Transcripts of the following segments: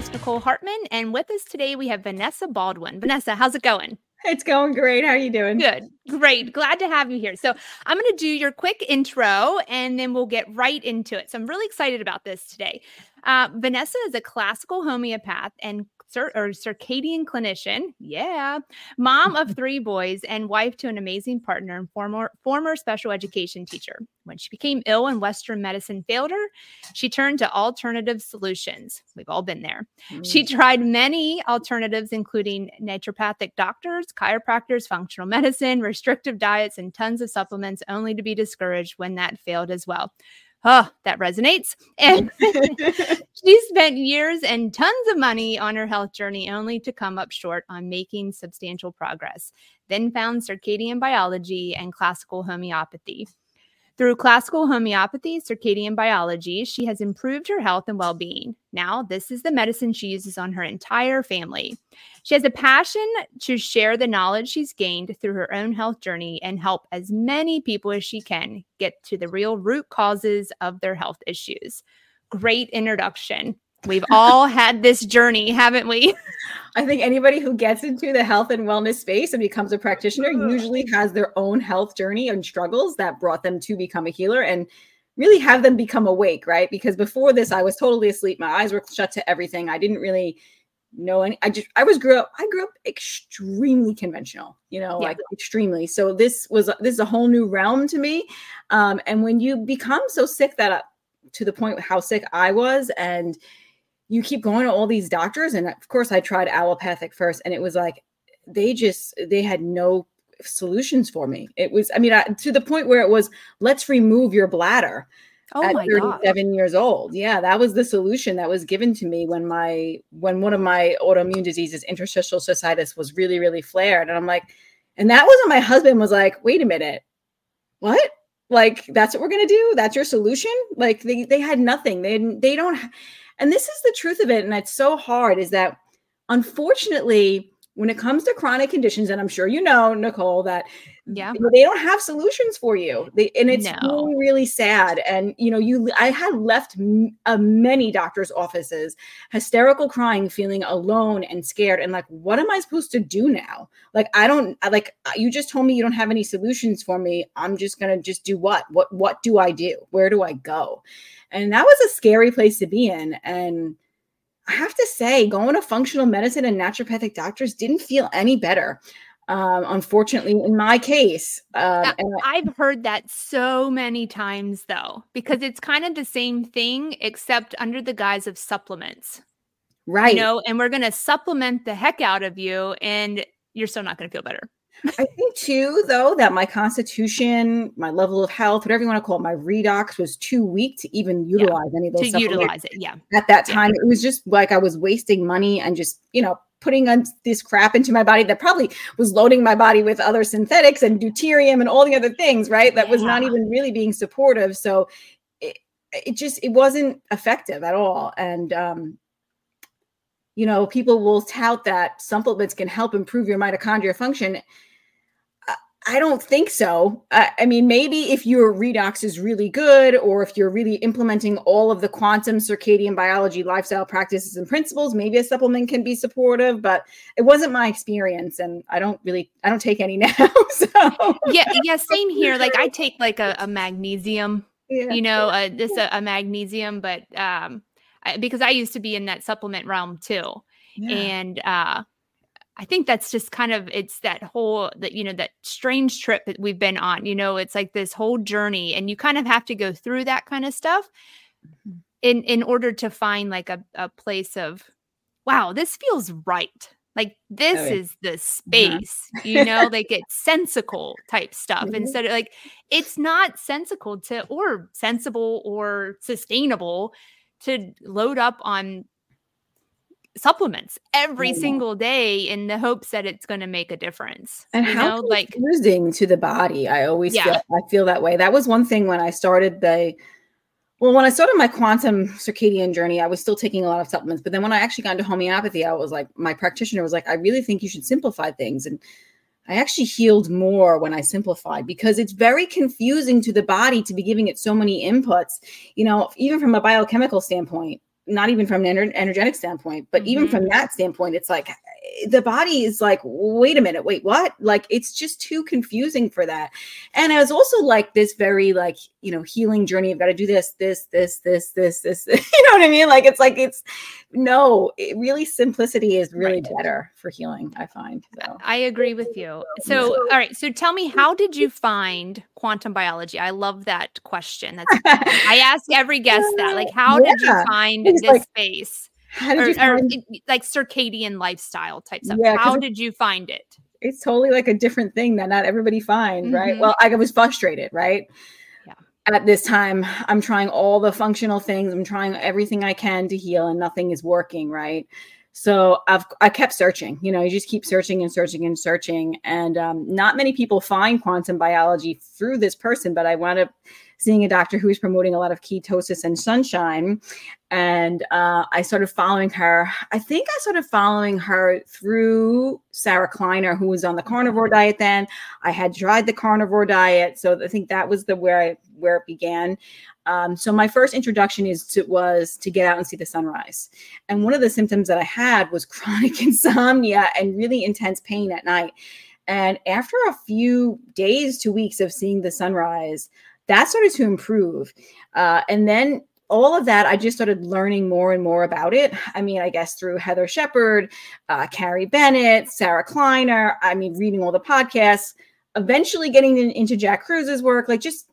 Host, Nicole Hartman, and with us today we have Vanessa Baldwin. Vanessa, how's it going? It's going great. How are you doing? Good. Great. Glad to have you here. So, I'm going to do your quick intro and then we'll get right into it. So, I'm really excited about this today. Uh, Vanessa is a classical homeopath and cir- or circadian clinician. Yeah. Mom of three boys and wife to an amazing partner and former former special education teacher. When she became ill and Western medicine failed her, she turned to alternative solutions. We've all been there. She mm. tried many alternatives, including naturopathic doctors, chiropractors, functional medicine, restrictive diets, and tons of supplements, only to be discouraged when that failed as well. Oh, that resonates. And she spent years and tons of money on her health journey only to come up short on making substantial progress. Then found circadian biology and classical homeopathy. Through classical homeopathy, circadian biology, she has improved her health and well being. Now, this is the medicine she uses on her entire family. She has a passion to share the knowledge she's gained through her own health journey and help as many people as she can get to the real root causes of their health issues. Great introduction. We've all had this journey, haven't we? I think anybody who gets into the health and wellness space and becomes a practitioner usually has their own health journey and struggles that brought them to become a healer and really have them become awake, right? Because before this, I was totally asleep. My eyes were shut to everything. I didn't really know any. I just, I was grew up, I grew up extremely conventional, you know, Yeah. like extremely. So this was, this is a whole new realm to me. Um, and when you become so sick that, uh, to the point how sick I was, and you keep going to all these doctors and of course i tried allopathic first and it was like they just they had no solutions for me. It was i mean I, to the point where it was let's remove your bladder Oh at my God. 37 years old. Yeah that was the solution that was given to me when my when one of my autoimmune diseases interstitial cystitis was really really flared and i'm like and that was when my husband was like wait a minute. What? Like that's what we're going to do? That's your solution? Like they, they had nothing. They didn't- they don't and this is the truth of it and it's so hard is that unfortunately when it comes to chronic conditions and i'm sure you know nicole that Yeah. they don't have solutions for you. They, and it's No. really, really sad. And, you know, you, I had left m- uh, many doctors' offices hysterical crying, feeling alone and scared. And like, what am I supposed to do now? Like, I don't, like, uh, you just told me you don't have any solutions for me. I'm just to just do what? What, what do I do? Where do I go? And that was a scary place to be in. And, I have to say, going to functional medicine and naturopathic doctors didn't feel any better. Um, unfortunately, in my case, Uh, I- I've heard that so many times though, because it's kind of the same thing except under the guise of supplements. right. You know, and we're going to supplement the heck out of you and you're still not going to feel better. I think too, though, that my constitution, my level of health, whatever you want to call it, my redox was too weak to even utilize any of those To utilize it. Yeah. at that Yeah. time. It was just like I was wasting money and just, you know, putting on this crap into my body that probably was loading my body with other synthetics and deuterium and all the other things, right? That was not even really being supportive. So it, it just it wasn't effective at all. And um, you know, people will tout that supplements can help improve your mitochondria function. I- don't think so. I, I mean, maybe if your redox is really good, or if you're really implementing all of the quantum circadian biology lifestyle practices and principles, maybe a supplement can be supportive. But it wasn't my experience, and I don't really, I don't take any now. so Yeah. Yeah. Same here. Like I take like a, a magnesium yeah. you know uh, this a, a magnesium but um I, because i used to be in that supplement realm too Yeah. and uh i think that's just kind of it's that whole that you know that strange trip that we've been on you know it's like this whole journey and you kind of have to go through that kind of stuff Mm-hmm. in in order to find like a, a place of wow this feels right like this Oh, yeah. is the space you know like it's sensical type stuff Mhm. instead of like it's not sensical to or sensible or sustainable to load up on supplements every Yeah. single day in the hopes that it's going to make a difference and you how know like confusing to the body i always Yeah. feel i feel that way that was one thing when i started the well when i started my quantum circadian journey i was still taking a lot of supplements but then when i actually got into homeopathy i was like my practitioner was like i really think you should simplify things and i actually healed more when i simplified because it's very confusing to the body to be giving it so many inputs you know even from a biochemical standpoint not even from an ener- energetic standpoint but even Mhm. from that standpoint it's like the body is like wait a minute wait what like it's just too confusing for that and it was also like this very like you know healing journey i've got to do this this this this this this you know what i mean like it's like it's no it really simplicity is really Right. better for healing i find so I agree with you. So, all right. So, tell me, how did you find quantum biology? I love that question. That's I ask every guest that. Like, how did you find It's this like, space, how did or, you find it- like circadian lifestyle type stuff? Yeah, how did you find it? it's totally like a different thing that not everybody finds, right? Mhm. Well, I was frustrated, right? Yeah. At this time, I'm trying all the functional things. I'm trying everything I can to heal, and nothing is working, right? So I've I kept searching. You know, you just keep searching and searching and searching, and um, not many people find quantum biology through this person. But I wound up seeing a doctor who was promoting a lot of ketosis and sunshine, and uh, I started following her. I think I started following her through Sarah Kleiner, who was on the carnivore diet then. I had tried the carnivore diet, so I think that was the where I, where it began. Um, so my first introduction is to was to get out and see the sunrise. And one of the symptoms that I had was chronic insomnia and really intense pain at night. And after a few days to weeks of seeing the sunrise, that started to improve. Uh, and then all of that, I just started learning more and more about it. I mean, I guess through Heather Shepard, uh, Carrie Bennett, Sarah Kleiner, I mean, reading all the podcasts, eventually getting in- into Jack Kruse's work, like just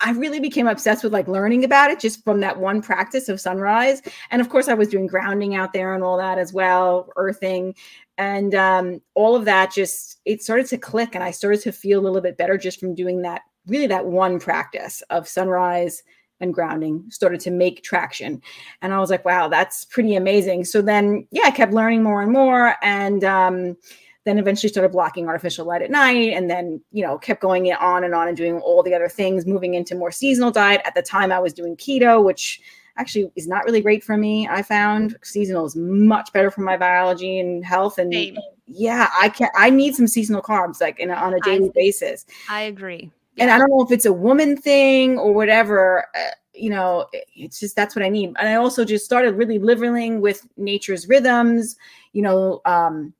I really became obsessed with like learning about it just from that one practice of sunrise. And of course, I was doing grounding out there and all that as well, earthing. And um, all of that just, it started to click. And I started to feel a little bit better just from doing that, really that one practice of sunrise and grounding started to make traction. And I was like, wow, that's pretty amazing. So then, yeah, I kept learning more and more. And, um, then eventually started blocking artificial light at night and then you know kept going on and on and doing all the other things moving into more seasonal diet at the time i was doing keto which actually is not really great for me. I found seasonal is much better for my biology and health. And Same. yeah, I can't. I need some seasonal carbs like in a, on a daily basis. I agree. And I don't know if it's a woman thing or whatever. Uh, you know, it- it's just that's what I need. And I also just started really living with nature's rhythms. You know, um,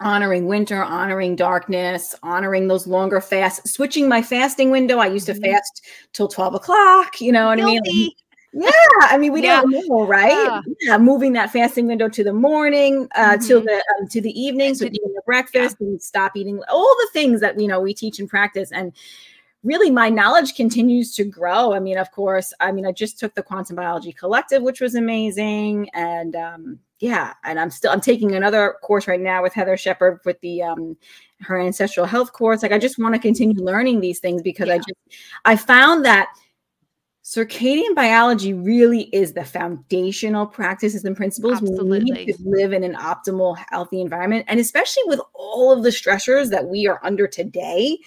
honoring winter, honoring darkness, honoring those longer fasts, switching my fasting window. I used to Mhm. fast till 12 o'clock, you know what I mean? Yeah, I mean, we Yeah. don't know, right? Yeah. Yeah. moving that fasting window to the morning, uh, till Mhm. the um, to the evening, so eating the breakfast and stop eating all the things that you know we teach and practice. And really, my knowledge continues to grow. I mean, of course, I mean, I just took the Quantum Biology Collective, which was amazing, and um, yeah, and I'm still I'm taking another course right now with Heather Shepard with the um, her ancestral health course. Like, I just want to continue learning these things because I just I found that circadian biology really is the foundational practices and principles we need to live in an optimal healthy environment and especially with all of the stressors that we are under today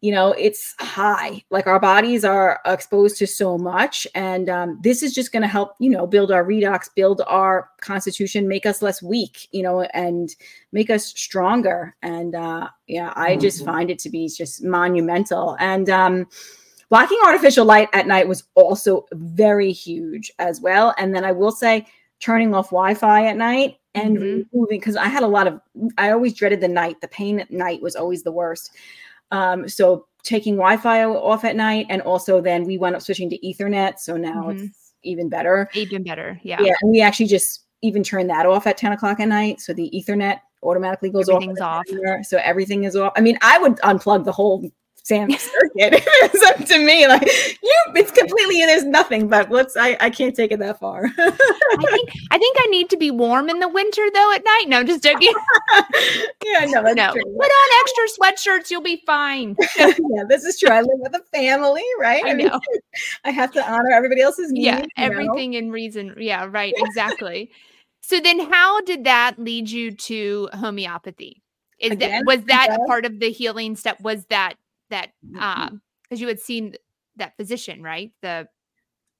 you know it's high. Like our bodies are exposed to so much and um, this is just going to help you know build our redox build our constitution make us less weak you know and make us stronger. And uh, yeah i just find it to be just monumental. And um, blocking artificial light at night was also very huge as well. And then i will say turning off wi-fi at night and Mhm. removing because i had a lot of i always dreaded the night. The pain at night was always the worst um, so taking wi-fi off at night and also then we went up switching to ethernet so now Mhm. it's even better Even better. Yeah. yeah and we actually just even turn that off at 10 o'clock at night so the ethernet automatically goes off. off so everything is off i mean i would unplug the whole Sam circuit. it's up to me. Like you, it's completely and there's nothing. But let's. I I can't take it that far. I think I think I need to be warm in the winter though at night. No, just joking. yeah, no, no. true. Put on extra sweatshirts, you'll be fine. yeah, this is true. I live with a family, right? I mean, know. I have to honor everybody else's needs. yeah, you know? everything in reason. Yeah, right, exactly. so then how did that lead you to homeopathy? Is Again, that was that a part of the healing step? Was that that Mm-hmm. uh because you had seen that physician, right? The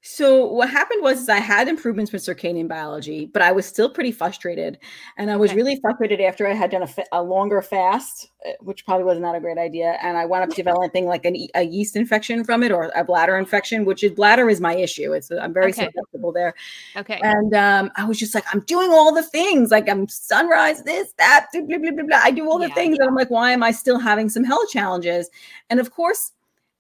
So what happened was is I had improvements with circadian biology, but I was still pretty frustrated, and I was Okay. really frustrated after I had done a, a longer fast, uh, which probably was not a great idea, and I wound up developing like an, a yeast infection from it or a bladder infection, which is bladder is my issue. It's I'm very Okay. susceptible there, okay. and um, I was just like I'm doing all the things, like I'm sunrise this that blah blah blah blah. blah. I do all the Yeah, things, and I'm like, why am I still having some health challenges? And of course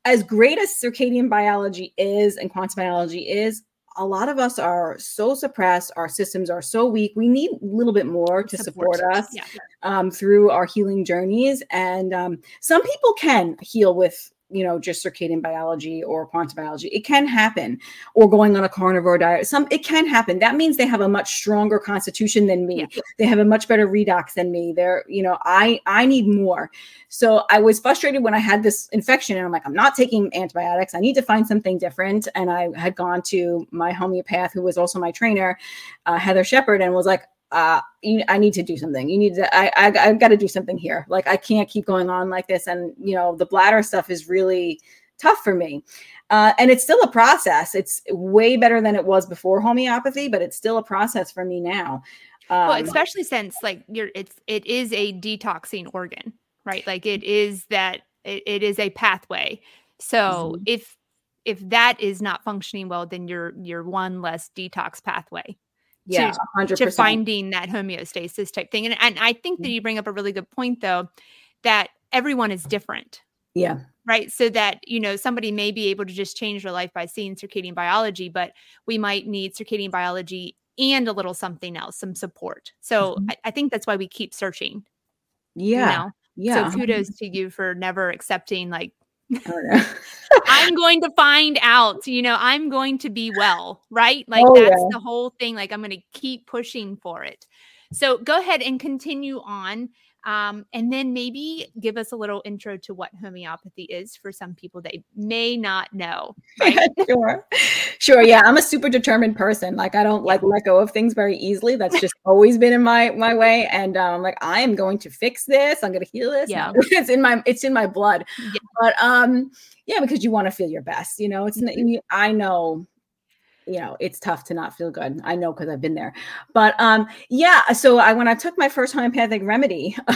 as great as circadian biology is and quantum biology is, a lot of us are so suppressed. Our systems are so weak. We need a little bit more to support, us Yeah. um, through our healing journeys. And um, some people can heal with, you know, just circadian biology or quantum biology. It can happen, or going on a carnivore diet. Some it can happen. That means they have a much stronger constitution than me. Yeah. They have a much better redox than me. They're, you know, I I need more. So I was frustrated when I had this infection, and I'm like, I'm not taking antibiotics. I need to find something different. And I had gone to my homeopath, who was also my trainer, uh, Heather Shepard, and was like, uh, you, I need to do something. You need to, I, I, I've got to do something here. Like, I can't keep going on like this. And, you know, the bladder stuff is really tough for me. Uh, and it's still a process. It's way better than it was before homeopathy, but it's still a process for me now. Um, well, especially since like you're it's it is a detoxing organ, right? Like it is that it, it is a pathway. So Mhm. if if that is not functioning well, then you're you're one less detox pathway yeah, to- to finding that homeostasis type thing. And and I think that you bring up a really good point though, that everyone is different. Yeah, right so that you know somebody may be able to just change their life by seeing circadian biology but we might need circadian biology and a little something else some support so Mhm. I, I think that's why we keep searching yeah, you know yeah. so kudos to you for never accepting like I don't know. i'm going to find out you know i'm going to be well right? Like Oh, that's yeah. the whole thing like i'm going to keep pushing for it. So go ahead and continue on um, and then maybe give us a little intro to what homeopathy is for some people that may not know right sure sure yeah i'm a super determined person like i don't like let go of things very easily that's just always been in my my way and um I'm like i am going to fix this i'm going to heal this Yeah. It's in my it's in my blood Yeah. but um yeah because you want to feel your best you know it's Mhm. i know you know it's tough to not feel good. I know because i've been there. But um yeah so i when i took my first homeopathic remedy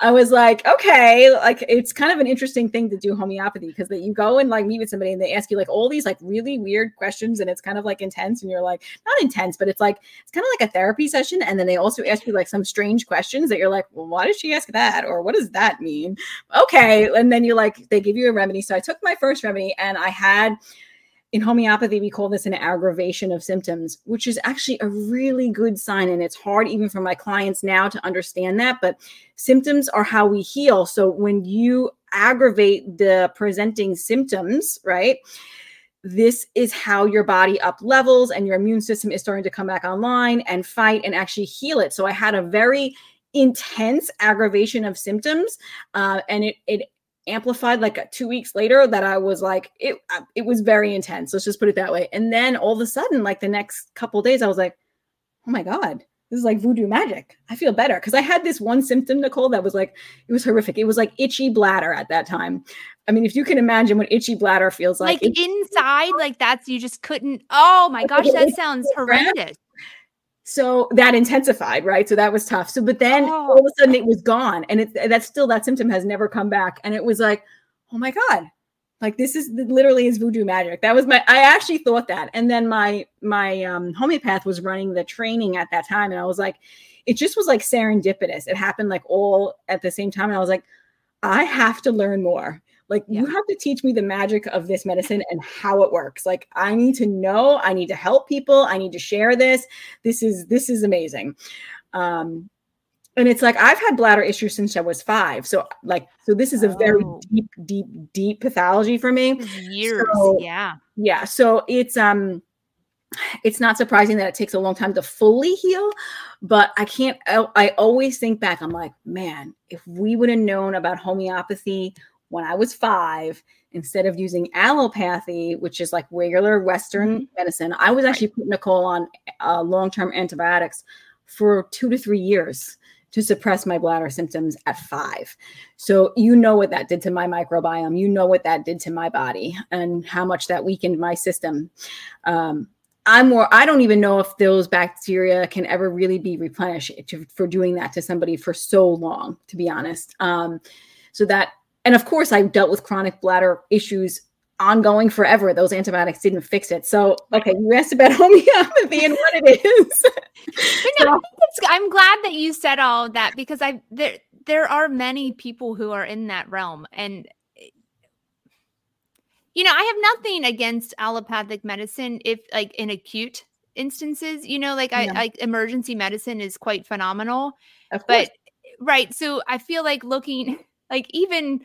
i was like okay like it's kind of an interesting thing to do homeopathy because that you go and like meet with somebody and they ask you like all these like really weird questions and it's kind of like intense and you're like not intense but it's like it's kind of like a therapy session and then they also ask you like some strange questions that you're like well why did she ask that? Or what does that mean? Okay and then you like they give you a remedy. So i took my first remedy and i had in homeopathy, we call this an aggravation of symptoms, which is actually a really good sign. And it's hard even for my clients now to understand that. But symptoms are how we heal. So when you aggravate the presenting symptoms, right? This is how your body up levels and your immune system is starting to come back online and fight and actually heal it. So I had a very intense aggravation of symptoms uh, and it, it amplified like two weeks later that I was like it uh, it was very intense. Let's just put it that way. And then all of a sudden, like the next couple days, I was like, oh my god, this is like voodoo magic. I feel better because I had this one symptom, Nicole, that was like it was horrific. It was like itchy bladder at that time. I mean, if you can imagine what itchy bladder feels like, like inside, like that's you just couldn't. Oh my gosh, that sounds horrendous. So that intensified, right? So that was tough. So, but then oh. all of a sudden it was gone, and it that's still that symptom has never come back, and it was like, oh my god, like this is literally is voodoo magic. That was my. I actually thought that, and then my my um, homeopath was running the training at that time, and I was like, it just was like serendipitous. It happened like all at the same time, and I was like, I have to learn more. Like yeah. you have to teach me the magic of this medicine and how it works. Like I need to know, I need to help people, I need to share this. This is this is amazing. Um and it's like I've had bladder issues since I was 5. So like so this is a very oh. deep deep deep pathology for me. Years. So, yeah. Yeah, so it's um it's not surprising that it takes a long time to fully heal but i can't I, I, always think back i'm like man if we would have known about homeopathy when I was five, instead of using allopathy, which is like regular Western mm-hmm. medicine, I was actually right. putting Nicole on uh, long term antibiotics for two to three years to suppress my bladder symptoms at five. So, you know what that did to my microbiome. You know what that did to my body and how much that weakened my system. Um, I'm more, I don't even know if those bacteria can ever really be replenished to, for doing that to somebody for so long, to be honest. Um, so that and of course, I've dealt with chronic bladder issues ongoing forever. Those antibiotics didn't fix it. So, okay, you asked about homeopathy and what it is. no, I'm glad that you said all that because I there there are many people who are in that realm, and you know, I have nothing against allopathic medicine if like in acute instances, you know, like I like emergency medicine is quite phenomenal. But right, so I feel like looking like even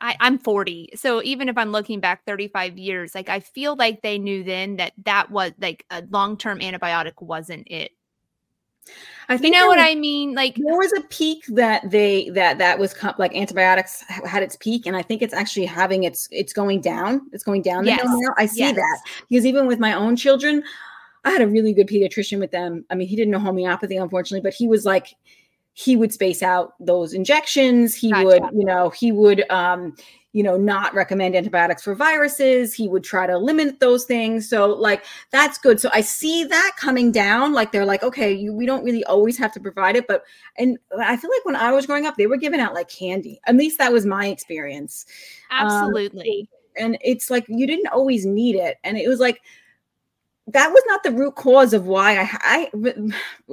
I, I'm 40. So even if I'm looking back 35 years, like I feel like they knew then that that was like a long term antibiotic wasn't it. I think you know what was, I mean. Like there was a peak that they that that was like antibiotics had its peak, and I think it's actually having its it's going down. It's going down yes. now. I see yes. that because even with my own children, I had a really good pediatrician with them. I mean, he didn't know homeopathy, unfortunately, but he was like he would space out those injections. He gotcha. would you know he would um you know not recommend antibiotics for viruses. He would try to limit those things. So like that's good. So i see that coming down. Like they're like okay you, we don't really always have to provide it. But and i feel like when i was growing up they were giving out like candy. At least that was my experience. Um, absolutely. um, and it's like you didn't always need it. And it was like that was not the root cause of why I, I,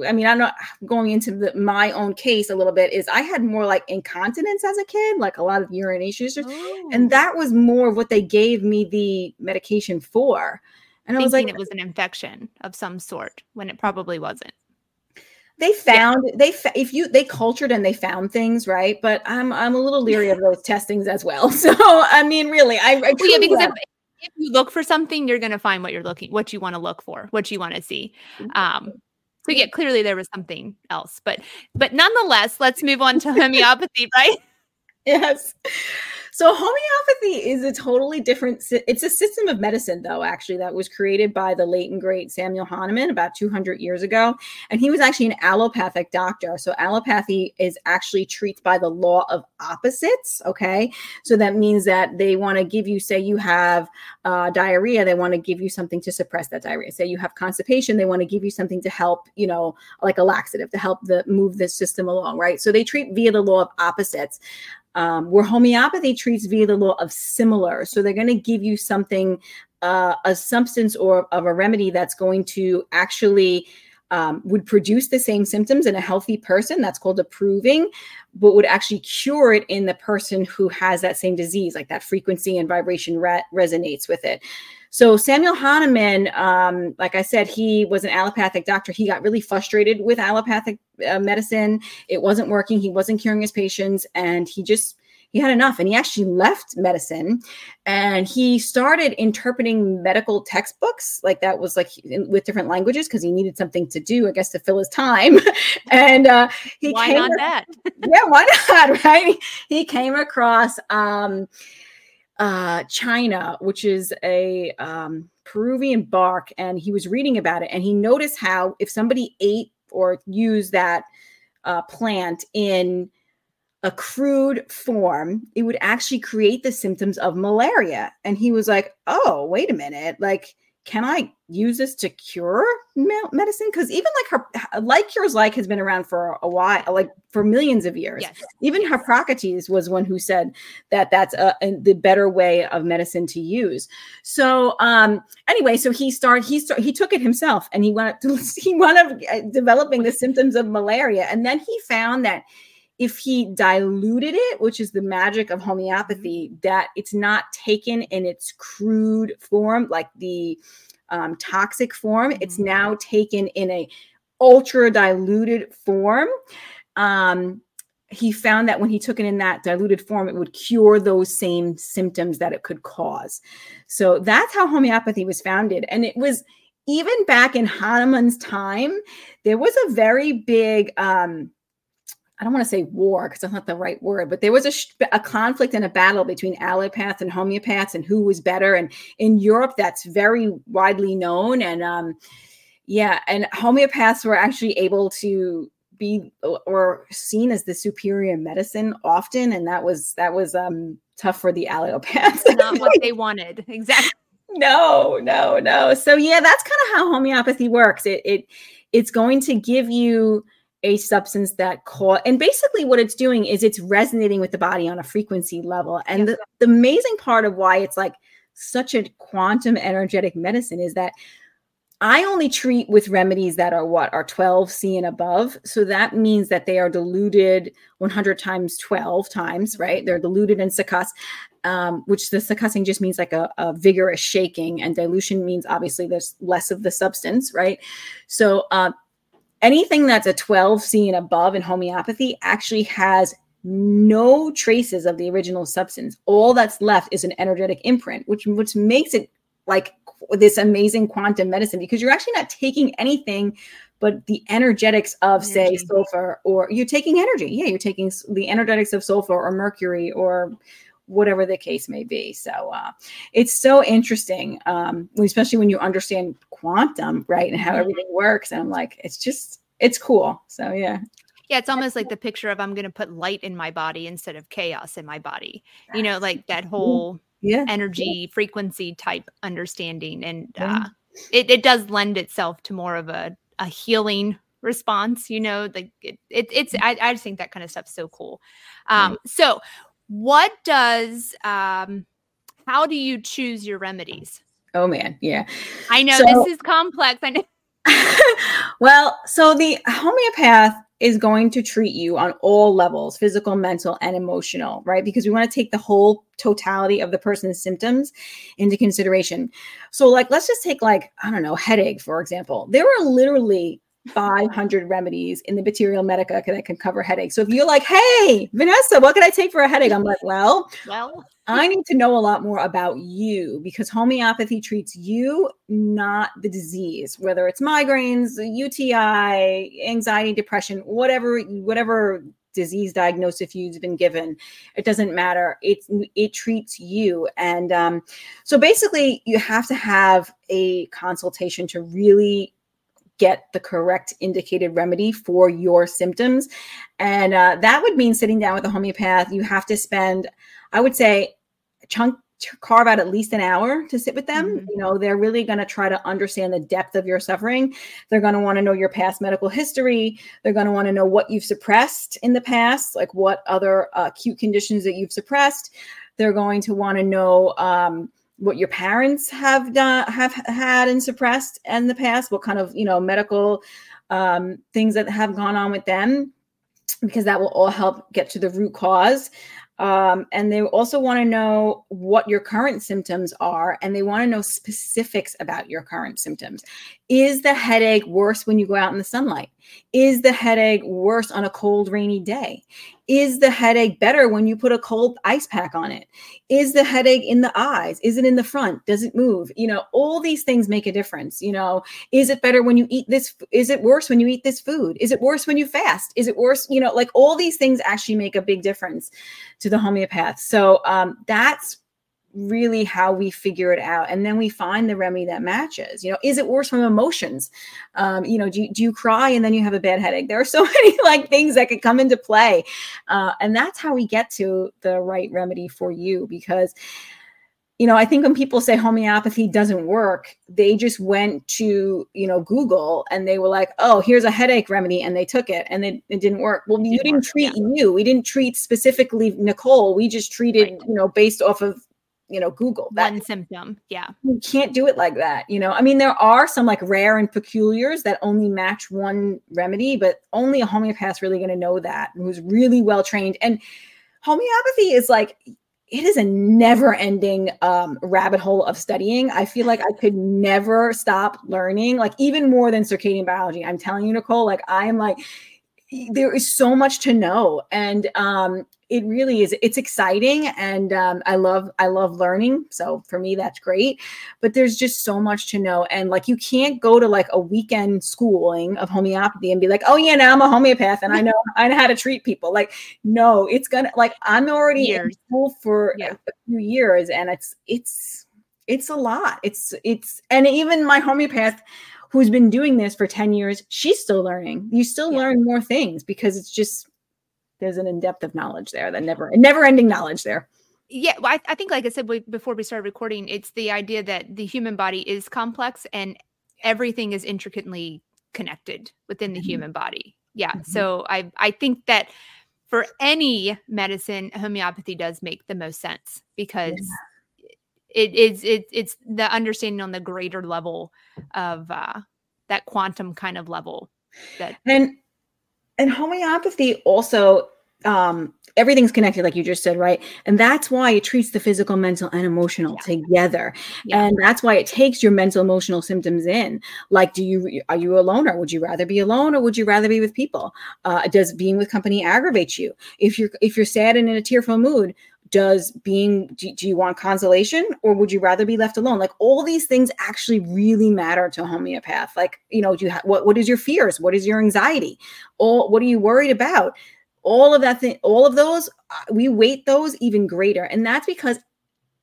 I mean, I'm not going into the, my own case a little bit. Is I had more like incontinence as a kid, like a lot of urination issues, oh. and that was more of what they gave me the medication for. And Thinking I was like, it was an infection of some sort when it probably wasn't. They found yeah. they if you they cultured and they found things right, but I'm I'm a little leery of those testings as well. So I mean, really, I, I well, yeah because if, if you look for something, you're going to find what you're looking, what you want to look for, what you want to see. Um, so yeah, clearly there was something else, but but nonetheless, let's move on to homeopathy, right? Yes. So homeopathy is a totally different. It's a system of medicine, though. Actually, that was created by the late and great Samuel Hahnemann about 200 years ago, and he was actually an allopathic doctor. So allopathy is actually treats by the law of opposites. Okay, so that means that they want to give you, say, you have uh, diarrhea, they want to give you something to suppress that diarrhea. Say you have constipation, they want to give you something to help, you know, like a laxative to help the move the system along, right? So they treat via the law of opposites um, where homeopathy treats via the law of similar. So they're going to give you something, uh, a substance or of a remedy that's going to actually um, would produce the same symptoms in a healthy person. That's called a proving, but would actually cure it in the person who has that same disease, like that frequency and vibration re- resonates with it. So Samuel Hahnemann, um, like I said, he was an allopathic doctor. He got really frustrated with allopathic uh, medicine. It wasn't working. He wasn't curing his patients, and he just he had enough and he actually left medicine and he started interpreting medical textbooks like that was like in, with different languages because he needed something to do i guess to fill his time and uh he why came not that yeah why not right he came across um uh, China, which is a um, Peruvian bark, and he was reading about it, and he noticed how if somebody ate or used that uh, plant in a crude form, it would actually create the symptoms of malaria. And he was like, "Oh, wait a minute! Like, can I use this to cure medicine? Because even like her, like cures like has been around for a while, like for millions of years. Yes. Even Hippocrates was one who said that that's a, a, the better way of medicine to use. So um, anyway, so he started. He started. He took it himself, and he went to he wound up uh, developing the symptoms of malaria, and then he found that if he diluted it, which is the magic of homeopathy, mm-hmm. that it's not taken in its crude form, like the um, toxic form, mm-hmm. it's now taken in a ultra diluted form. Um, he found that when he took it in that diluted form, it would cure those same symptoms that it could cause. So that's how homeopathy was founded. And it was even back in Hahnemann's time, there was a very big um, I don't want to say war because that's not the right word, but there was a, a conflict and a battle between allopaths and homeopaths and who was better. And in Europe, that's very widely known. And um, yeah, and homeopaths were actually able to be or seen as the superior medicine often, and that was that was um, tough for the allopaths. Not what they wanted, exactly. No, no, no. So yeah, that's kind of how homeopathy works. It it it's going to give you a substance that cause and basically what it's doing is it's resonating with the body on a frequency level and the, the amazing part of why it's like such a quantum energetic medicine is that I only treat with remedies that are what are 12 C and above. So that means that they are diluted 100 times 12 times, right? They're diluted in succuss, um, which the succussing just means like a, a, vigorous shaking, and dilution means obviously there's less of the substance, right? So uh, anything that's a 12C and above in homeopathy actually has no traces of the original substance. All that's left is an energetic imprint, which which makes it like this amazing quantum medicine because you're actually not taking anything but the energetics of energy. say sulfur or you're taking energy. Yeah, you're taking the energetics of sulfur or mercury or whatever the case may be. So uh, it's so interesting, um, especially when you understand quantum, right, and how mm-hmm. everything works. And I'm like, it's just, it's cool. So yeah. Yeah, it's almost like the picture of I'm going to put light in my body instead of chaos in my body. You know, like that whole yeah. energy yeah. frequency type understanding, and uh, it it does lend itself to more of a a healing response. You know, like it, it it's I, I just think that kind of stuff's so cool. Um, so what does um how do you choose your remedies? Oh man, yeah. I know so, this is complex. I know. well, so the homeopath is going to treat you on all levels physical, mental, and emotional, right? Because we want to take the whole totality of the person's symptoms into consideration. So, like, let's just take, like, I don't know, headache, for example. There are literally 500 remedies in the Materia Medica that can cover headaches. So if you're like, hey, Vanessa, what can I take for a headache? I'm like, well, well, I need to know a lot more about you because homeopathy treats you, not the disease, whether it's migraines, UTI, anxiety, depression, whatever, whatever disease diagnosis you've been given. It doesn't matter. It's it treats you. And um, so basically, you have to have a consultation to really get the correct indicated remedy for your symptoms. And uh, that would mean sitting down with a homeopath. You have to spend, I would say, chunk carve out at least an hour to sit with them. Mm-hmm. You know, they're really going to try to understand the depth of your suffering. They're going to want to know your past medical history. They're going to want to know what you've suppressed in the past, like what other uh, acute conditions that you've suppressed. They're going to want to know um, what your parents have done, have had and suppressed in the past. What kind of you know medical um, things that have gone on with them because that will all help get to the root cause. Um, and they also want to know what your current symptoms are, and they want to know specifics about your current symptoms. Is the headache worse when you go out in the sunlight? Is the headache worse on a cold, rainy day? Is the headache better when you put a cold ice pack on it? Is the headache in the eyes? Is it in the front? Does it move? You know, all these things make a difference. You know, is it better when you eat this? Is it worse when you eat this food? Is it worse when you fast? Is it worse? You know, like all these things actually make a big difference to the homeopath. So um, that's really how we figure it out and then we find the remedy that matches. You know is it worse from emotions? Um, you know do you, do you cry and then you have a bad headache? There are so many like things that could come into play uh, and that's how we get to the right remedy for you because you know i think when people say homeopathy doesn't work they just went to you know google and they were like oh here's a headache remedy and they took it and it, it didn't work. Well you didn't treat yeah. you. We didn't treat specifically nicole. We just treated right. you know based off of you know google that one symptom yeah you can't do it like that you know i mean there are some like rare and peculiars that only match one remedy but only a homeopath's really going to know that who's really well trained and homeopathy is like it is a never ending um, rabbit hole of studying. I feel like I could never stop learning, like even more than circadian biology. I'm telling you, Nicole, like I am like, there is so much to know. And um, it really is it's exciting and um, i love i love learning so for me that's great but there's just so much to know and like you can't go to like a weekend schooling of homeopathy and be like oh yeah now i'm a homeopath and i know i know how to treat people like no it's gonna like i'm already years. in school for yeah. a few years and it's it's it's a lot it's it's and even my homeopath who's been doing this for 10 years she's still learning you still yeah. learn more things because it's just there's an in-depth of knowledge there that never never ending knowledge there yeah well, I, I, think like i said before we started recording it's the idea that the human body is complex and everything is intricately connected within the mm-hmm. human body yeah mm-hmm. so i i think that for any medicine homeopathy does make the most sense because yeah. it is it, it's the understanding on the greater level of uh that quantum kind of level that and and homeopathy also um, everything's connected, like you just said, right? And that's why it treats the physical, mental, and emotional yeah. together. Yeah. And that's why it takes your mental, emotional symptoms in. Like, do you are you alone, or would you rather be alone, or would you rather be with people? Uh, does being with company aggravate you? If you're if you're sad and in a tearful mood, does being do, do, you want consolation or would you rather be left alone? Like all these things actually really matter to homeopath. Like you know do you have what, what is your fears? What is your anxiety? Or what are you worried about? All of that thing all of those uh, we weight those even greater. And that's because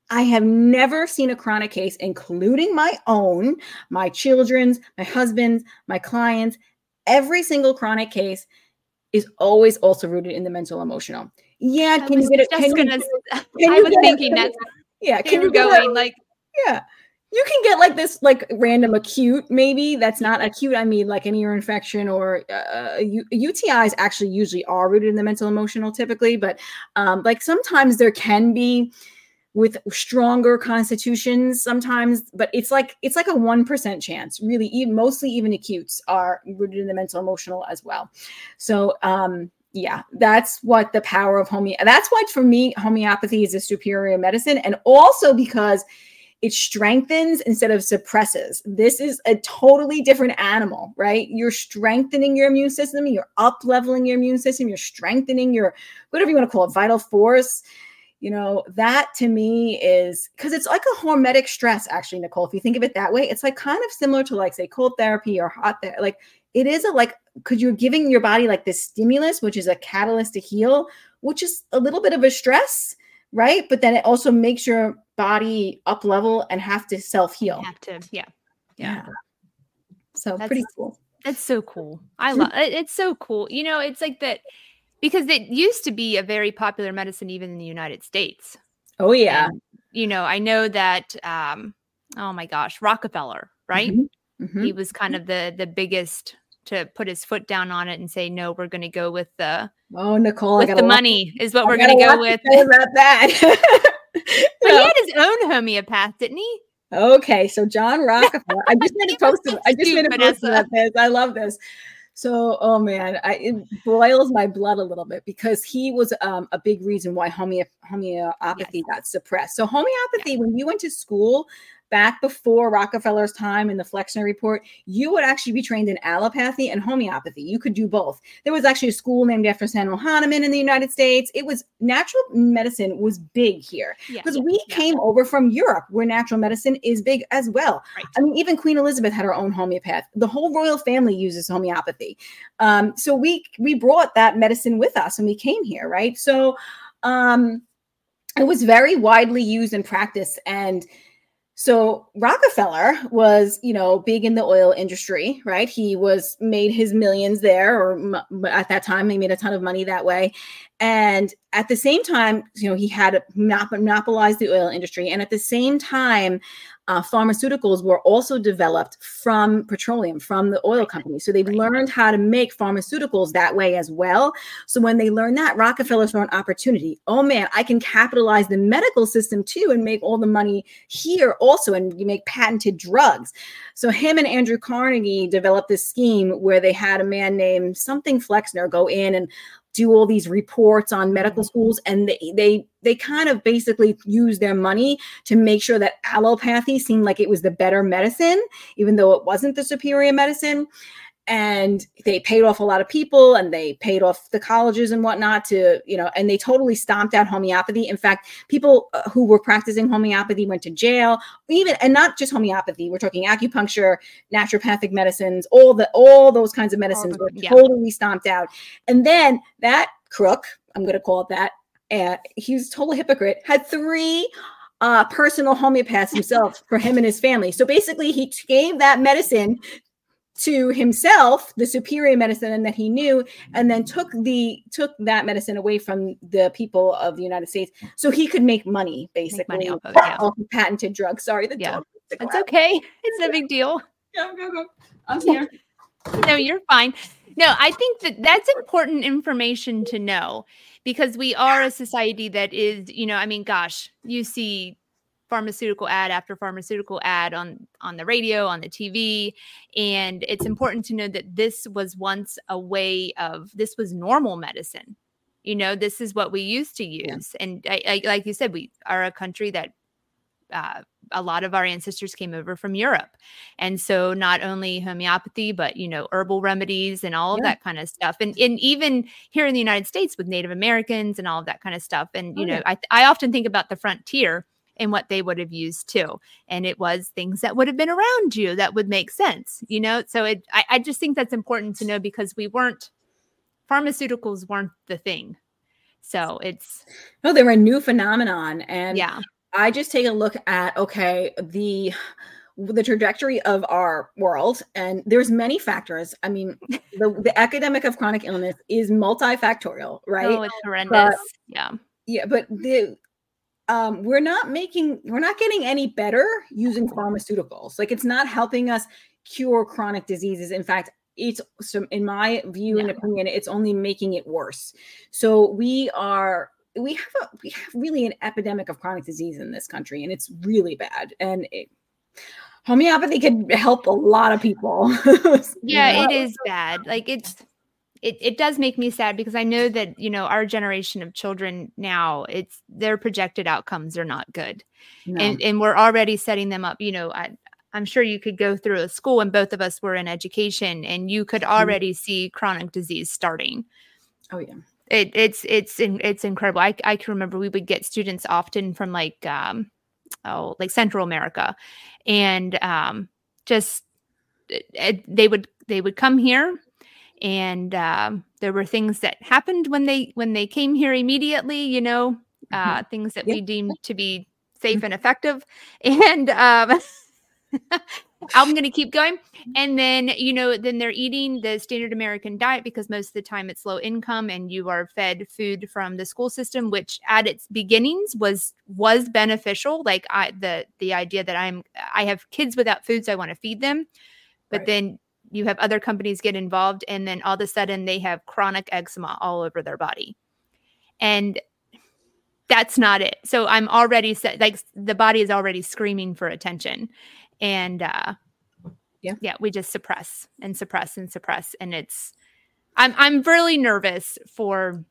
I have never seen a chronic case, including my own, my children's, my husband's, my clients. Every single chronic case is always also rooted in the mental emotional. Yeah, can you get it? Can gonna, you, I was thinking that. Yeah, can you going like? Yeah, you can get like this like random acute maybe that's not acute i mean like an ear infection or uh, utis actually usually are rooted in the mental emotional typically but um, like sometimes there can be with stronger constitutions sometimes but it's like it's like a 1% chance really even, mostly even acutes are rooted in the mental emotional as well so um yeah that's what the power of homeopathy that's why for me homeopathy is a superior medicine and also because it strengthens instead of suppresses. This is a totally different animal, right? You're strengthening your immune system, you're up leveling your immune system, you're strengthening your whatever you want to call it, vital force. You know, that to me is because it's like a hormetic stress, actually, Nicole. If you think of it that way, it's like kind of similar to like, say, cold therapy or hot therapy. Like it is a like because you're giving your body like this stimulus, which is a catalyst to heal, which is a little bit of a stress, right? But then it also makes your body up level and have to self heal. To, yeah. yeah. Yeah. So That's- pretty cool. That's so cool. I love it. It's so cool. You know, it's like that because it used to be a very popular medicine even in the United States. Oh yeah. And, you know, I know that um oh my gosh, Rockefeller, right? Mhm. Mhm. He was kind of the the biggest to put his foot down on it and say no, we're going to go with the Oh, Nicole, with the money is what I we're going to go with. about that. But he had his own homeopath, didn't he? Okay, so John Rockefeller. I just made a post. Of, I just made a post about this. I love this. So, oh man, I, it boils my blood a little bit because he was um, a big reason why homeo- homeopathy got suppressed. So, homeopathy, when you went to school back before Rockefeller's time in the Flexner Report, you would actually be trained in allopathy and homeopathy. You could do both. There was actually a school named after Samuel Hahnemann in the United States. It was natural medicine was big here Yeah. because we yeah. came over from Europe where natural medicine is big as well. Right. I mean, even Queen Elizabeth had her own homeopath. The whole royal family uses homeopathy. Um, so we we brought that medicine with us when we came here, right? So um, it was very widely used in practice and so Rockefeller was, you know, big in the oil industry, right? He was made his millions there, or at that time, he made a ton of money that way. And at the same time, you know, he had monop- monopolized the oil industry. And at the same time, uh, pharmaceuticals were also developed from petroleum, from the oil companies. So they Right. learned how to make pharmaceuticals that way as well. So when they learned that, Rockefeller saw an opportunity. Oh man, I can capitalize the medical system too and make all the money here also, and you make patented drugs. So him and Andrew Carnegie developed this scheme where they had a man named something Flexner go in and do all these reports on medical mm-hmm. schools and they they they kind of basically use their money to make sure that allopathy seemed like it was the better medicine even though it wasn't the superior medicine and they paid off a lot of people and they paid off the colleges and whatnot to you know and they totally stomped out homeopathy. In fact people uh, who were practicing homeopathy went to jail. Even and not just homeopathy we're talking acupuncture naturopathic medicines all the all those kinds of medicines were yeah. totally stomped out. And then that crook i'm going to call it that uh, he was a total hypocrite had three uh, personal homeopaths himself for him and his family. So basically he gave that medicine to himself the superior medicine that he knew and then took the took that medicine away from the people of the united states so he could make money basically money off of yeah. off of patented drugs sorry the Yeah. It's okay. It's no big deal. go go go i'm here no, you're fine. No, I think that that's important information to know because we are a society that is, you know, I mean, gosh, you see pharmaceutical ad after pharmaceutical ad on on the radio, on the TV, and it's important to know that this was once a way of this was normal medicine. You know, this is what we used to use, and I, I, like you said, we are a country that uh, a lot of our ancestors came over from Europe. And so not only homeopathy, but you know, herbal remedies and all of Yeah. that kind of stuff. And and even here in the United States with Native Americans and all of that kind of stuff. And you Oh, know, yeah. I I often think about the frontier and what they would have used too. And it was things that would have been around you that would make sense, you know? So it I, I just think that's important to know because we weren't pharmaceuticals weren't the thing. So it's no they were a new phenomenon and yeah. I just take a look at okay the the trajectory of our world and there's many factors. I mean, the the epidemic of chronic illness is multifactorial, right? Oh, it's horrendous. yeah. yeah, but the um we're not making we're not getting any better using pharmaceuticals. Like it's not helping us cure chronic diseases. In fact, it's some in my view and opinion, it's only making it worse. So we are we have a we have really an epidemic of chronic disease in this country, and it's really bad. And it, homeopathy could help a lot of people. you yeah know? it is bad like it's it, it does make me sad because i know that you know our generation of children now it's their projected outcomes are not good No. and and we're already setting them up you know I, i'm sure you could go through a school and both of us were in education and you could already see chronic disease starting oh yeah. it, it's it's it's incredible I, I can remember we would get students often from like um oh like central america and um just it- it- they would they would come here and um, there were things that happened when they when they came here immediately you know uh, mm-hmm. things that we deemed to be safe mm-hmm. and effective and um, I'm going to keep going. And then, you know, then they're eating the standard American diet because most of the time it's low income and you are fed food from the school system, which at its beginnings was was beneficial. Like I the the idea that I'm I have kids without food, so I want to feed them. But right. then you have other companies get involved and then all of a sudden they have chronic eczema all over their body. And that's not it. So I'm already set like the body is already screaming for attention and uh yeah yeah we just suppress and suppress and suppress and it's i'm i'm really nervous for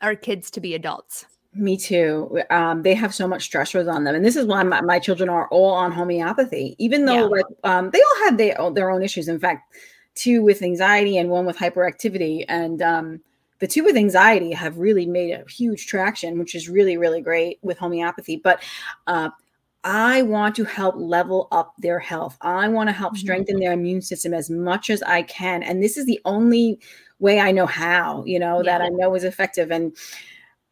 our kids to be adults me too um, they have so much stressors on them and this is why my, my children are all on homeopathy even though yeah. like um, they all had their, their own issues in fact two with anxiety and one with hyperactivity and um, the two with anxiety have really made a huge traction which is really really great with homeopathy but uh, I want to help level up their health. I want to help mm-hmm. strengthen their immune system as much as I can. And this is the only way I know how, you know, yeah. that I know is effective. And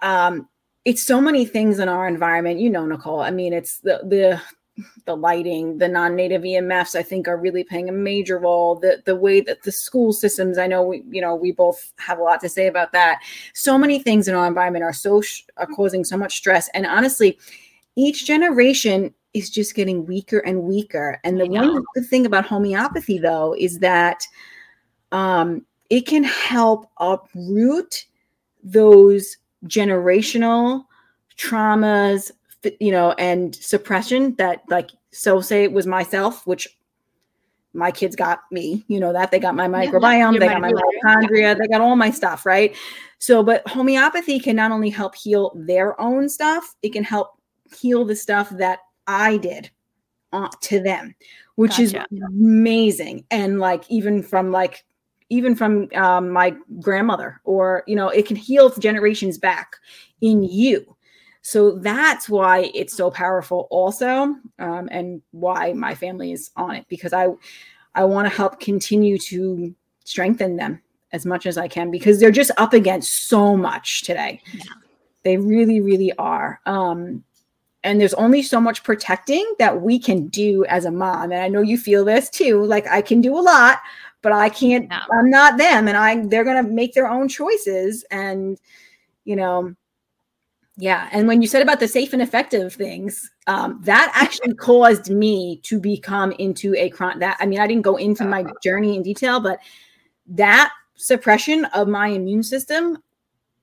um, it's so many things in our environment, you know, Nicole. I mean, it's the the the lighting, the non-native EMFs, I think are really playing a major role. The the way that the school systems, I know we, you know, we both have a lot to say about that. So many things in our environment are so are causing so much stress. And honestly, each generation is just getting weaker and weaker. And the one good thing about homeopathy, though, is that um, it can help uproot those generational traumas, you know, and suppression that, like, so say it was myself, which my kids got me, you know, that they got my microbiome, yeah, they got my mitochondria, they got all my stuff, right? So, but homeopathy can not only help heal their own stuff, it can help heal the stuff that I did uh, to them, which gotcha. is amazing. And like even from like even from um, my grandmother, or you know, it can heal generations back in you. So that's why it's so powerful, also, um, and why my family is on it because I I want to help continue to strengthen them as much as I can because they're just up against so much today. Yeah. They really, really are. Um, and there's only so much protecting that we can do as a mom and i know you feel this too like i can do a lot but i can't no. i'm not them and i they're going to make their own choices and you know yeah and when you said about the safe and effective things um, that actually caused me to become into a chronic that i mean i didn't go into my uh-huh. journey in detail but that suppression of my immune system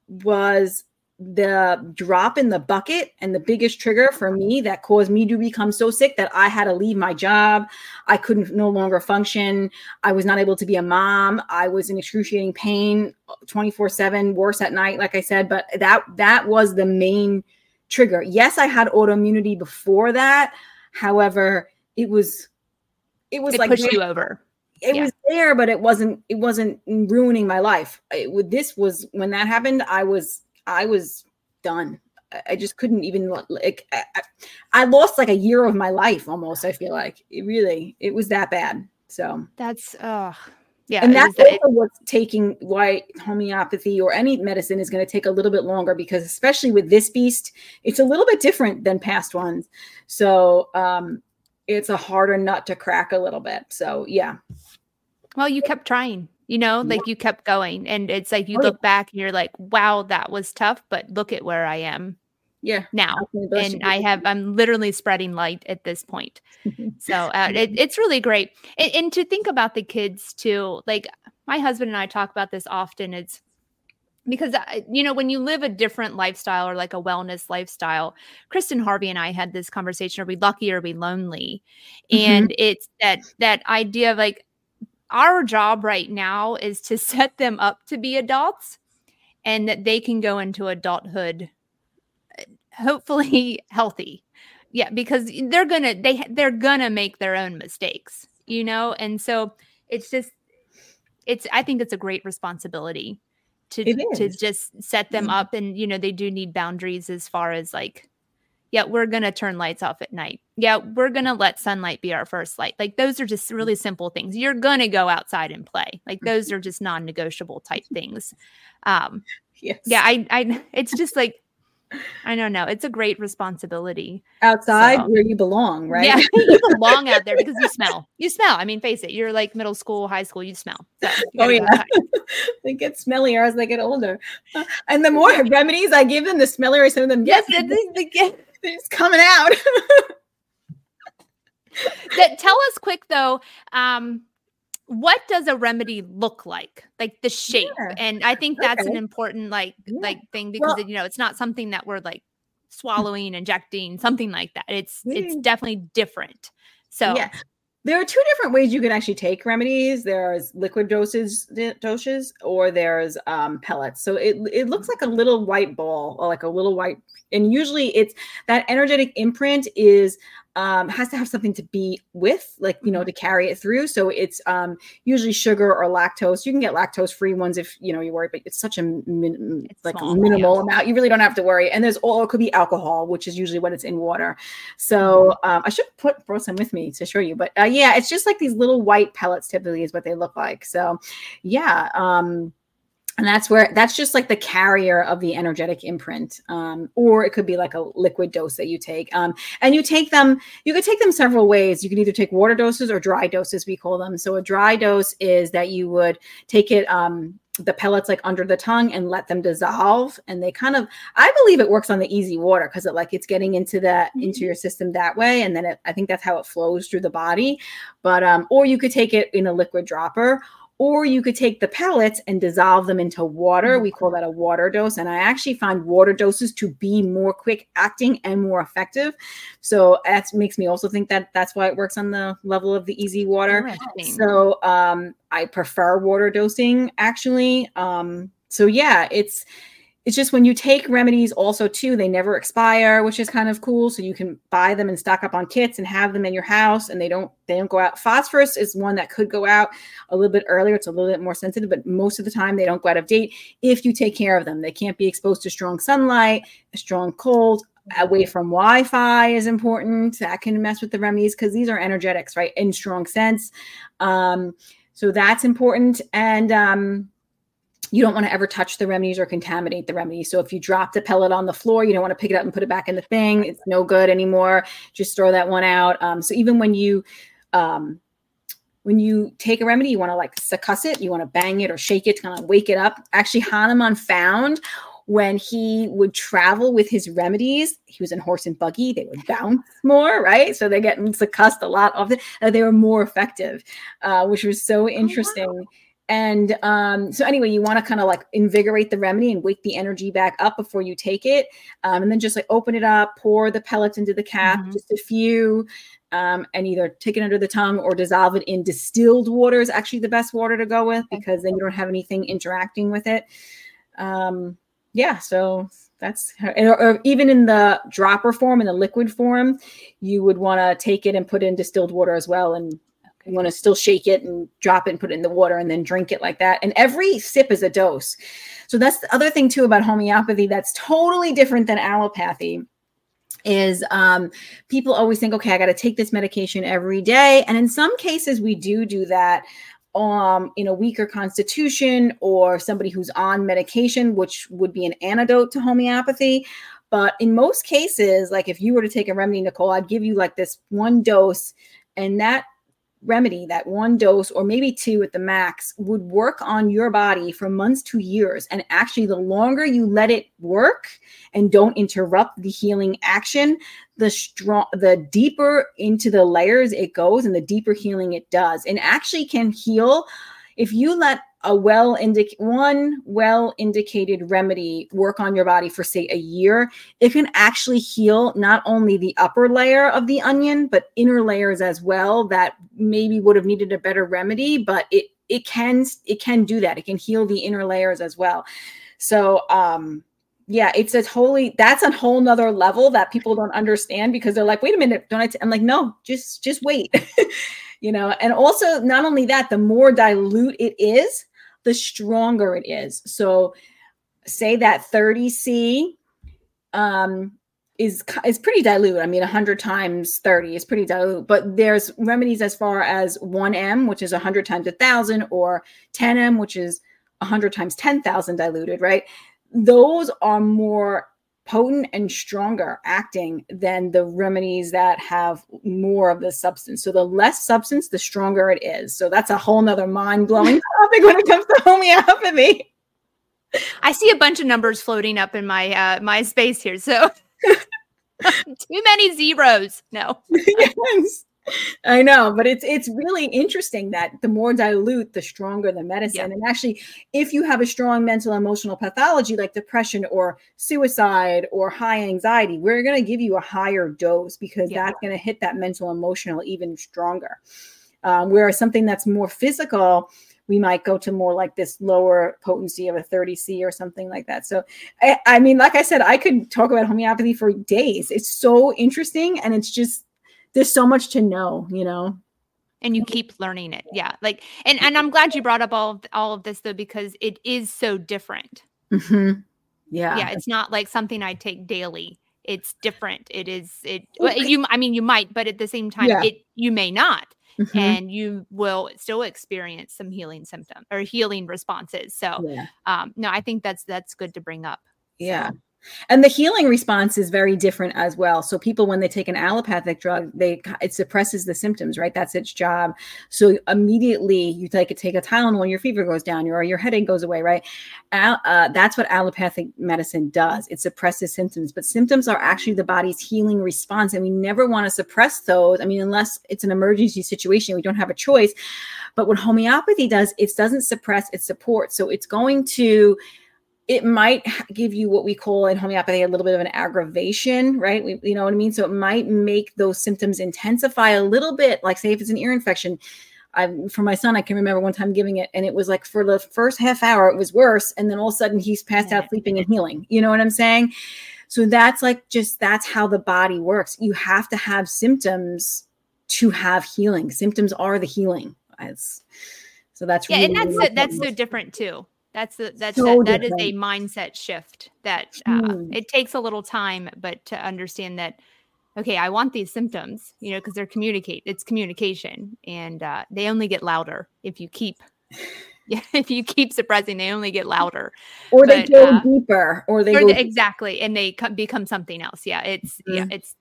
was the drop in the bucket and the biggest trigger for me that caused me to become so sick that I had to leave my job. I couldn't no longer function. I was not able to be a mom. I was in excruciating pain 24/7, worse at night like I said, but that that was the main trigger. Yes, I had autoimmunity before that. However, it was it was it like pushed you over. It yeah. was there, but it wasn't it wasn't ruining my life. It, this was when that happened, I was I was done. I just couldn't even like I, I, lost like a year of my life almost. I feel like it really it was that bad. So that's uh yeah, and that's also what's taking why homeopathy or any medicine is going to take a little bit longer because especially with this beast, it's a little bit different than past ones. So um it's a harder nut to crack a little bit. So yeah. Well, you kept trying you know like you kept going and it's like you look back and you're like wow that was tough but look at where i am yeah now and i have i'm literally spreading light at this point. So uh, it, it's really great and, and, to think about the kids too like my husband and i talk about this often it's because uh, you know when you live a different lifestyle or like a wellness lifestyle kristen harvey and i had this conversation are we lucky or are we lonely? Mm-hmm. and it's that that idea of like our job right now is to set them up to be adults and that they can go into adulthood uh, hopefully healthy. Yeah because they're gonna they they're gonna make their own mistakes you know? And so it's just it's i think it's a great responsibility to to just set them mm-hmm. up and you know they do need boundaries as far as like yeah, we're going to turn lights off at night. Yeah, we're going to let sunlight be our first light. Like those are just really simple things. You're going to go outside and play. Like those are just non-negotiable type things. Um Yes. yeah, I I it's just like I don't know. It's a great responsibility. Outside So- where you belong, right? Yeah, you belong out there because you smell. You smell. I mean, face it. You're like middle school, high school. You smell. So you Oh, yeah. they get smellier as they get older. And the more remedies I give them, the smellier some of them Yes, get. it is the gift. It's coming out. that tell us quick though um what does a remedy look like? Like the shape. Yeah, and i think that's an important like Yeah. like thing because Well- you know it's not something that we're like swallowing injecting something like that. It's it's definitely different. So Yeah. There are two different ways you can actually take remedies. There's liquid doses, doses, or there's um, pellets. So it it looks like a little white ball, or like a little white, and usually it's that energetic imprint is um, has to have something to be with, like you know, to carry it through. So it's um, usually sugar or lactose. You can get lactose free ones if you know you worry, but it's such a min- It's like small, minimal yeah. amount. You really don't have to worry. And there's all it could be alcohol, which is usually what it's in water. So um, I should put brought some with me to show you, but uh, yeah, it's just like these little white pellets. Typically, is what they look like. So yeah, um, and that's where that's just like the carrier of the energetic imprint, um, or it could be like a liquid dose that you take. Um, and you take them. You could take them several ways. You can either take water doses or dry doses, we call them. So a dry dose is that you would take it. Um, the pellets like under the tongue and let them dissolve and they kind of i believe it works on the EZ water because it like it's getting into that into your system that way and then it, i think that's how it flows through the body but um or you could take it in a liquid dropper or you could take the pellets and dissolve them into water. We call that a water dose. And I actually find water doses to be more quick acting and more effective. So that makes me also think that that's why it works on the level of the EZ water. So um, I prefer water dosing actually. Um, so yeah, it's it's just when you take remedies also too, they never expire, which is kind of cool. So you can buy them and stock up on kits and have them in your house, and they don't they don't go out. Phosphorus is one that could go out a little bit earlier. It's a little bit more sensitive, but most of the time they don't go out of date if you take care of them. They can't be exposed to strong sunlight, strong cold, away from Wi-Fi is important. That can mess with the remedies because these are energetics, right? In strong sense. Um, so that's important. And um, you don't want to ever touch the remedies or contaminate the remedies. So if you drop the pellet on the floor, you don't want to pick it up and put it back in the thing. It's no good anymore. Just throw that one out. Um, so even when you um, when you take a remedy, you want to like succuss it, you want to bang it or shake it to kind of wake it up. Actually, Hahnemann found when he would travel with his remedies, he was in horse and buggy, they would bounce more, right? So they're getting succussed a lot of it. Uh, they were more effective, uh, which was so interesting. And um, so, anyway, you want to kind of like invigorate the remedy and wake the energy back up before you take it. Um, and then just like open it up, pour the pellets into the cap, Mhm. just a few, um, and either take it under the tongue or dissolve it in distilled water is actually the best water to go with because then you don't have anything interacting with it. Um, yeah, so that's or, or even in the dropper form, in the liquid form, you would want to take it and put in distilled water as well and you want to still shake it and drop it and put it in the water and then drink it like that. And every sip is a dose. So that's the other thing too about homeopathy that's totally different than allopathy is um, people always think, okay, I got to take this medication every day. And in some cases, we do do that um, in a weaker constitution or somebody who's on medication, which would be an antidote to homeopathy. But in most cases, like if you were to take a remedy, Nicole, I'd give you like this one dose, and that remedy, that one dose, or maybe two at the max, would work on your body for months to years. And actually, the longer you let it work and don't interrupt the healing action, the strong, the deeper into the layers it goes, and the deeper healing it does, and actually can heal if you let a well indic one well indicated remedy work on your body for say a year. It can actually heal not only the upper layer of the onion but inner layers as well that maybe would have needed a better remedy but it it can it can do that. It can heal the inner layers as well. So um yeah it's a totally that's a whole nother level that people don't understand because they're like wait a minute don't i t-? i'm like no just just wait. You know and also not only that the more dilute it is the stronger it is so say that 30c um is is pretty dilute. I mean, 100 times 30 is pretty dilute, but there's remedies as far as 1M, which is 100 times 1,000, or 10M, which is 100 times 10,000 diluted, right? Those are more potent and stronger acting than the remedies that have more of the substance. So the less substance, the stronger it is. So that's a whole nother mind blowing topic when it comes to homeopathy. I see a bunch of numbers floating up in my uh, my space here. So too many zeros. No. yes. I know, but it's it's really interesting that the more dilute, the stronger the medicine. Yeah. And actually, if you have a strong mental emotional pathology like depression or suicide or high anxiety, we're going to give you a higher dose because yeah. that's going to hit that mental emotional even stronger. Um, whereas something that's more physical, we might go to more like this lower potency of a 30C or something like that. So, I, I mean, like I said, I could talk about homeopathy for days. It's so interesting and it's just there's so much to know, you know. And you keep learning it. Yeah. Like and and I'm glad you brought up all of all of this though because it is so different. Mm-hmm. Yeah. Yeah, it's not like something I take daily. It's different. It is it well, you I mean you might, but at the same time yeah. it you may not. Mm-hmm. and you will still experience some healing symptoms or healing responses. So, yeah. um, no, I think that's that's good to bring up. Yeah. So. And the healing response is very different as well. So people, when they take an allopathic drug, they it suppresses the symptoms, right? That's its job. So immediately you take take a Tylenol, your fever goes down, or your headache goes away, right? Uh, that's what allopathic medicine does. It suppresses symptoms, but symptoms are actually the body's healing response, and we never want to suppress those. I mean, unless it's an emergency situation, we don't have a choice. But what homeopathy does, it doesn't suppress; it supports. So it's going to it might give you what we call in homeopathy a little bit of an aggravation, right? We, you know what I mean? So it might make those symptoms intensify a little bit. Like, say, if it's an ear infection, I, for my son, I can remember one time giving it, and it was like for the first half hour, it was worse, and then all of a sudden he's passed out sleeping and healing. You know what I'm saying? So that's like just that's how the body works. You have to have symptoms to have healing. Symptoms are the healing. It's, so that's yeah, really and that's that's so different too that's the that's so that, that is a mindset shift that uh, mm. it takes a little time, but to understand that okay, I want these symptoms, you know, because they're communicate. It's communication, and uh, they only get louder if you keep. Yeah, if you keep suppressing, they only get louder, or but, they go uh, deeper, or they or go exactly, and they co- become something else. Yeah, it's mm-hmm. yeah, it's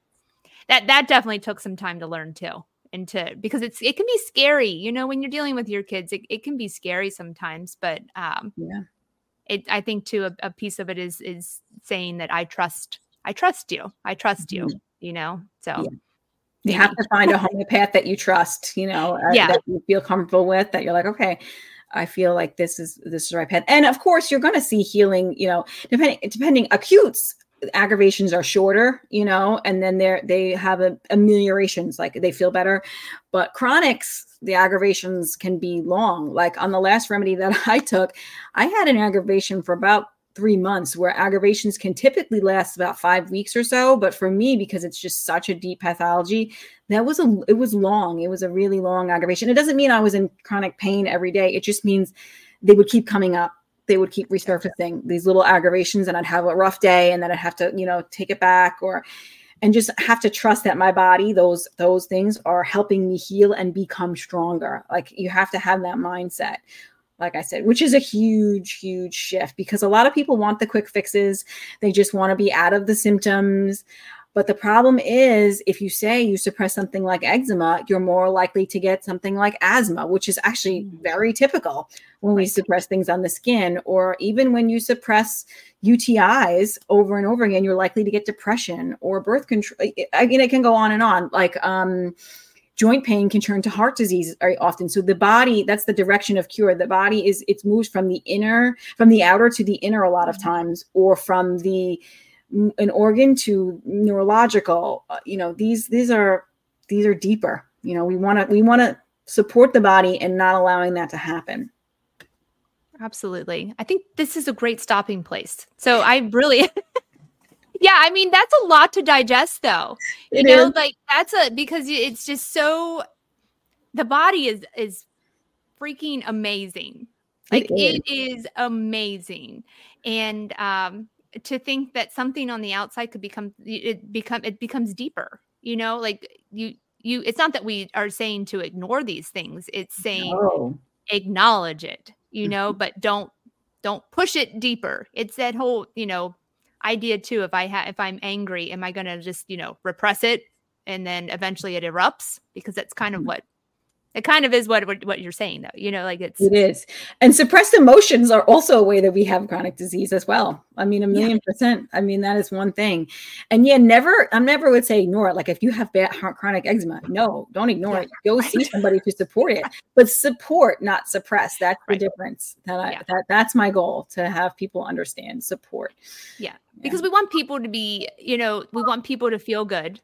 that that definitely took some time to learn too into because it's it can be scary you know when you're dealing with your kids it, it can be scary sometimes but um yeah it i think too a, a piece of it is is saying that i trust i trust you i trust you mm-hmm. you know so yeah. you have to find a homeopath that you trust you know uh, yeah. that you feel comfortable with that you're like okay I feel like this is this is the right path. And of course, you're going to see healing. You know, depending depending acutes aggravations are shorter, you know, and then they're they have a, ameliorations, like they feel better. But chronics, the aggravations can be long. Like on the last remedy that I took, I had an aggravation for about three months where aggravations can typically last about five weeks or so. But for me because it's just such a deep pathology that was a it was long. It was a really long aggravation. It doesn't mean i was in chronic pain every day. It just means they would keep coming up they would keep resurfacing these little aggravations and I'd have a rough day and then I'd have to, you know, take it back or and just have to trust that my body those those things are helping me heal and become stronger. Like you have to have that mindset. Like I said, which is a huge, huge shift because a lot of people want the quick fixes. They just want to be out of the symptoms. But the problem is, if you say you suppress something like eczema, you're more likely to get something like asthma, which is actually mm. very typical when we suppress things on the skin, or even when you suppress UTIs over and over again, you're likely to get depression or birth control. I mean, it can go on and on. Like, um, joint pain can turn to heart disease very often so the body that's the direction of cure the body is it moves from the inner from the outer to the inner a lot of mm. times or from the an organ to neurological uh, you know these these are these are deeper. You know we want to we want to support the body and not allowing that to happen. Absolutely. I think this is a great stopping place. So i really yeah i mean that's a lot to digest though. You it know is. like that's a because it's just so the body is is freaking amazing. Like it is, it is amazing. And um to think that something on the outside could become it become it becomes deeper. You know, like you you it's not that we are saying to ignore these things. It's saying No. acknowledge it, you know, mm-hmm. but don't don't push it deeper. It's that whole, you know, idea too if I have if I'm angry, am I going to just, you know, repress it and then eventually it erupts because that's kind of mm-hmm. what it kind of is what what you're saying though. You know, like it's It is. And suppressed emotions are also a way that we have chronic disease as well. I mean, a million percent. I mean, that is one thing. And yeah, never, I never would say ignore it. Like if you have bad chronic eczema, no, don't ignore Yeah, it. Go see somebody to support it, but support, not suppress. That's Right. the difference. That, I, Yeah. that That's my goal to have people understand support. Yeah. Because we want people to be, you know, we want people to feel good.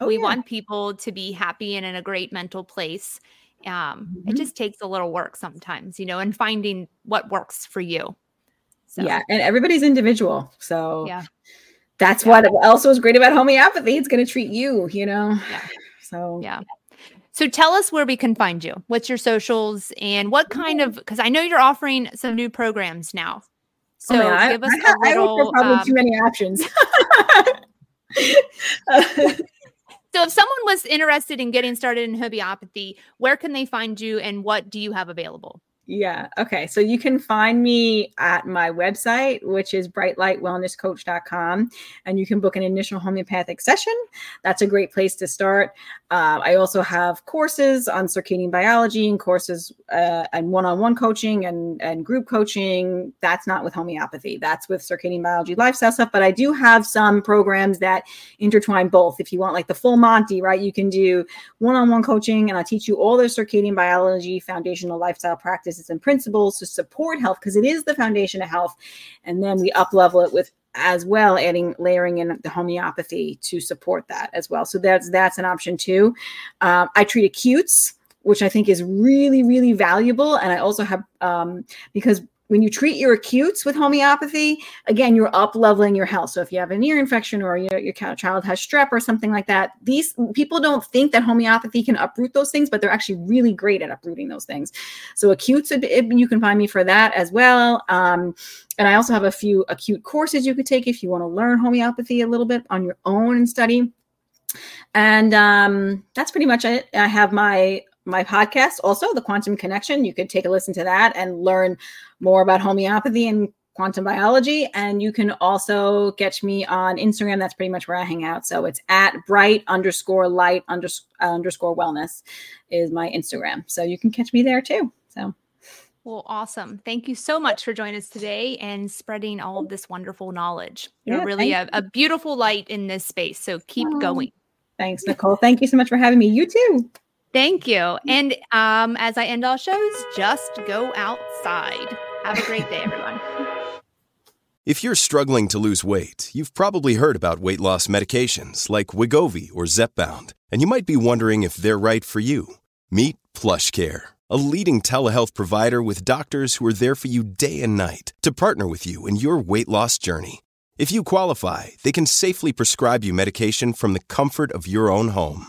Oh, we yeah. want people to be happy and in a great mental place. Um, It Mhm. just takes a little work sometimes, you know, and finding what works for you. So, Yeah. And everybody's individual. So Yeah. that's Yeah. what also is great about homeopathy. It's going to treat you, you know? Yeah. So Yeah. So tell us where we can find you. What's your socials and what kind of because I know you're offering some new programs now. So Oh, man, I- give us I, a I offer little. probably um, too many options. so if someone was interested in getting started in homeopathy, where can they find you and what do you have available? Yeah. Okay. So you can find me at my website, which is brightlightwellnesscoach.com, and you can book an initial homeopathic session. That's a great place to start. Uh, I also have courses on circadian biology and courses uh, and one-on-one coaching and, and group coaching. That's not with homeopathy. That's with circadian biology lifestyle stuff. But I do have some programs that intertwine both. If you want like the full Monty, right, you can do one-on-one coaching and I teach you all the circadian biology, foundational lifestyle practices and principles to support health because it is the foundation of health. And then we up level it with as well adding layering in the homeopathy to support that as well. So that's that's an option too. Um, I treat acutes, which I think is really really valuable, and I also have um, because when you treat your acutes with homeopathy, again, you're up leveling your health. So if you have an ear infection or your, your child has strep or something like that, these people don't think that homeopathy can uproot those things, but they're actually really great at uprooting those things. So acutes, you can find me for that as well. Um, and I also have a few acute courses you could take if you want to learn homeopathy a little bit on your own and study. And um, that's pretty much it. I have my my podcast also, the Quantum Connection. You could take a listen to that and learn more about homeopathy and quantum biology. And you can also catch me on Instagram. That's pretty much where I hang out. So it's at bright underscore light unders- uh, underscore wellness is my Instagram. So you can catch me there too. So Well, awesome. Thank you so much for joining us today and spreading all of this wonderful knowledge. You're really a, a beautiful light in this space. So keep Aw. going. thanks, Nicole. Thank you so much for having me. You too. Thank you. And um, as I end all shows, just go outside. Have a great day, everyone. If you're struggling to lose weight, you've probably heard about weight loss medications like Wegovy or Zepbound, and you might be wondering if they're right for you. Meet PlushCare, a leading telehealth provider with doctors who are there for you day and night to partner with you in your weight loss journey. If you qualify, they can safely prescribe you medication from the comfort of your own home.